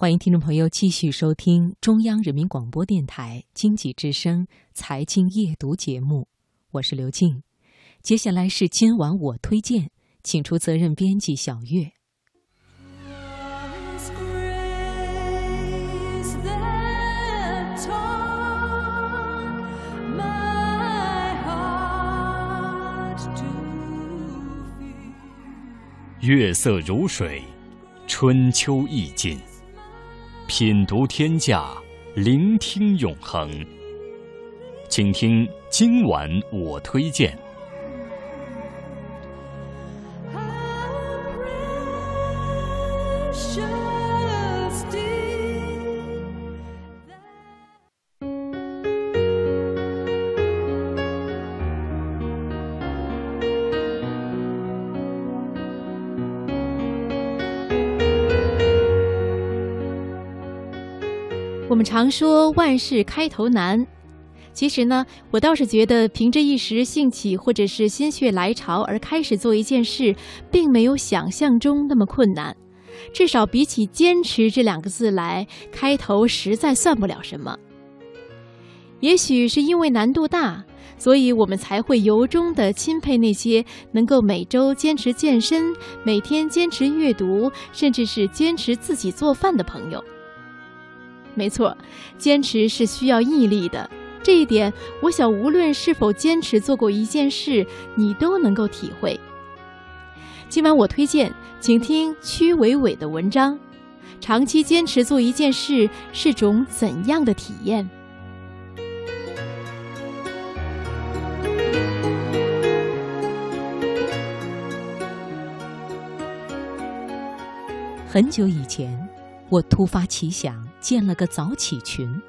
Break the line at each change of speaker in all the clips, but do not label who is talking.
欢迎听众朋友继续收听中央人民广播电台经济之声财经夜读节目，我是刘静。接下来是今晚我推荐，请出责任编辑小月。
月色如水，春秋意境。品读天下，聆听永恒。请听今晚我推荐。
我们常说万事开头难，其实呢，我倒是觉得凭着一时兴起或者是心血来潮而开始做一件事，并没有想象中那么困难。至少比起坚持这两个字来，开头实在算不了什么。也许是因为难度大，所以我们才会由衷的钦佩那些能够每周坚持健身、每天坚持阅读，甚至是坚持自己做饭的朋友。没错，坚持是需要毅力的。这一点，我想无论是否坚持做过一件事，你都能够体会。今晚我推荐，请听曲伟伟的文章：长期坚持做一件事是种怎样的体验？
很久以前。我突发奇想，建了个早起群，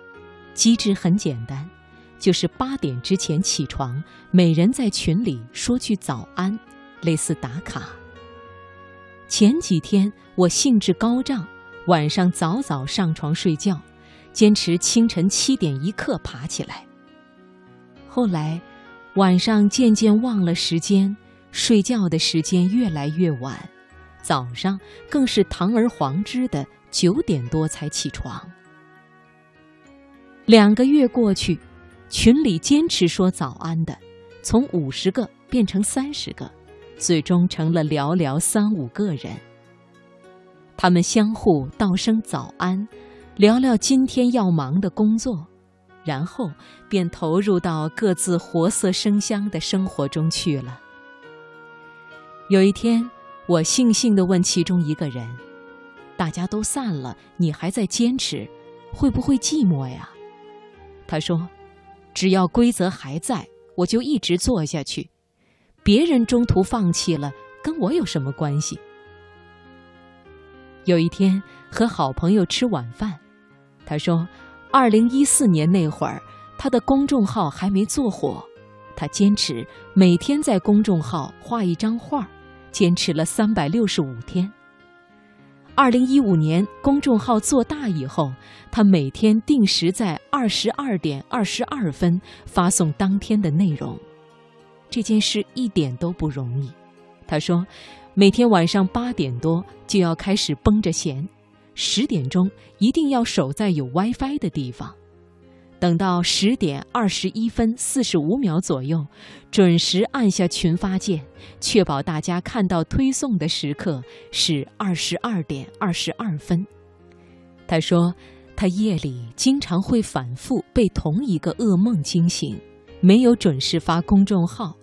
机制很简单，就是八点之前起床，每人在群里说句早安，类似打卡。前几天我兴致高涨，晚上早早上床睡觉，坚持清晨七点一刻爬起来。后来晚上渐渐忘了时间，睡觉的时间越来越晚，早上更是堂而皇之的。九点多才起床。两个月过去，群里坚持说早安的，从五十个变成三十个，最终成了寥寥三五个人。他们相互道声早安，聊聊今天要忙的工作，然后便投入到各自活色生香的生活中去了。有一天，我悻悻地问其中一个人。大家都散了，你还在坚持，会不会寂寞呀？他说：“只要规则还在，我就一直做下去。别人中途放弃了，跟我有什么关系？”有一天和好朋友吃晚饭，他说：“二零一四年那会儿，他的公众号还没做火，他坚持每天在公众号画一张画，坚持了三百六十五天。”二零一五年公众号做大以后，他每天定时在二十二点二十二分发送当天的内容。这件事一点都不容易。他说，每天晚上八点多就要开始绷着弦，十点钟一定要守在有 WiFi 的地方。等到十点二十一分四十五秒左右，准时按下群发键，确保大家看到推送的时刻是二十二点二十二分。他说，他夜里经常会反复被同一个噩梦惊醒，没有准时发公众号，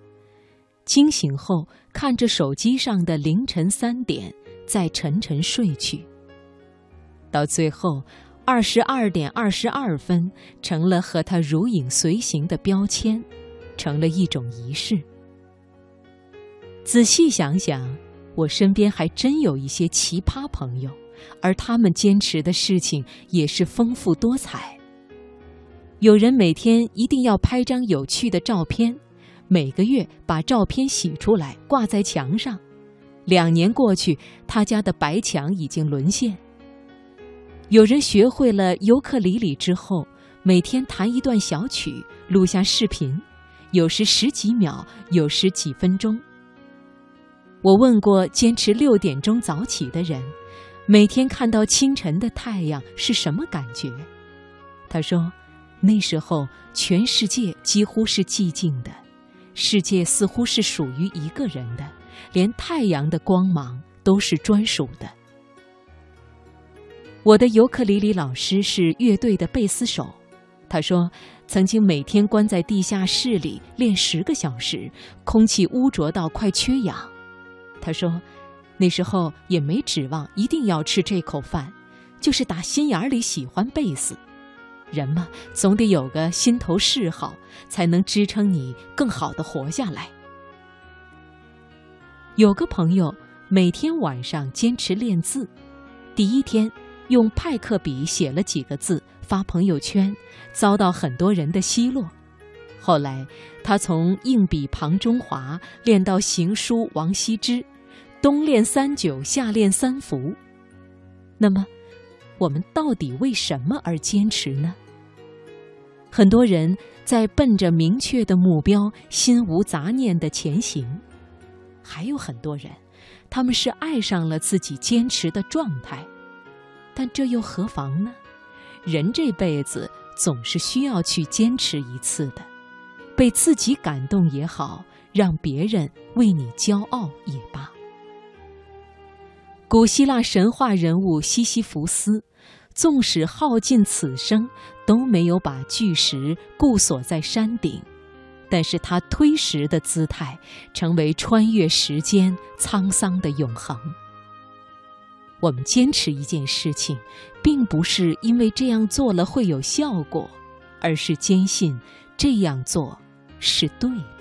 惊醒后看着手机上的凌晨三点，再沉沉睡去，到最后。二十二点二十二分成了和他如影随形的标签，成了一种仪式。仔细想想，我身边还真有一些奇葩朋友，而他们坚持的事情也是丰富多彩。有人每天一定要拍张有趣的照片，每个月把照片洗出来挂在墙上，两年过去，他家的白墙已经沦陷。有人学会了尤克里里之后，每天弹一段小曲，录下视频，有时十几秒，有时几分钟。我问过坚持六点钟早起的人，每天看到清晨的太阳是什么感觉？他说，那时候全世界几乎是寂静的，世界似乎是属于一个人的，连太阳的光芒都是专属的。我的尤克里里老师是乐队的贝斯手，他说，曾经每天关在地下室里练十个小时，空气污浊到快缺氧。他说，那时候也没指望一定要吃这口饭，就是打心眼里喜欢贝斯。人嘛，总得有个心头嗜好，才能支撑你更好的活下来。有个朋友每天晚上坚持练字，第一天。用派克笔写了几个字发朋友圈，遭到很多人的奚落。后来，他从硬笔庞中华练到行书王羲之，冬练三九，夏练三伏。那么，我们到底为什么而坚持呢？很多人在奔着明确的目标，心无杂念的前行；还有很多人，他们是爱上了自己坚持的状态。但这又何妨呢？人这辈子总是需要去坚持一次的，被自己感动也好，让别人为你骄傲也罢。古希腊神话人物西西弗斯，纵使耗尽此生，都没有把巨石固锁在山顶，但是他推石的姿态，成为穿越时间沧桑的永恒。我们坚持一件事情，并不是因为这样做了会有效果，而是坚信这样做是对的。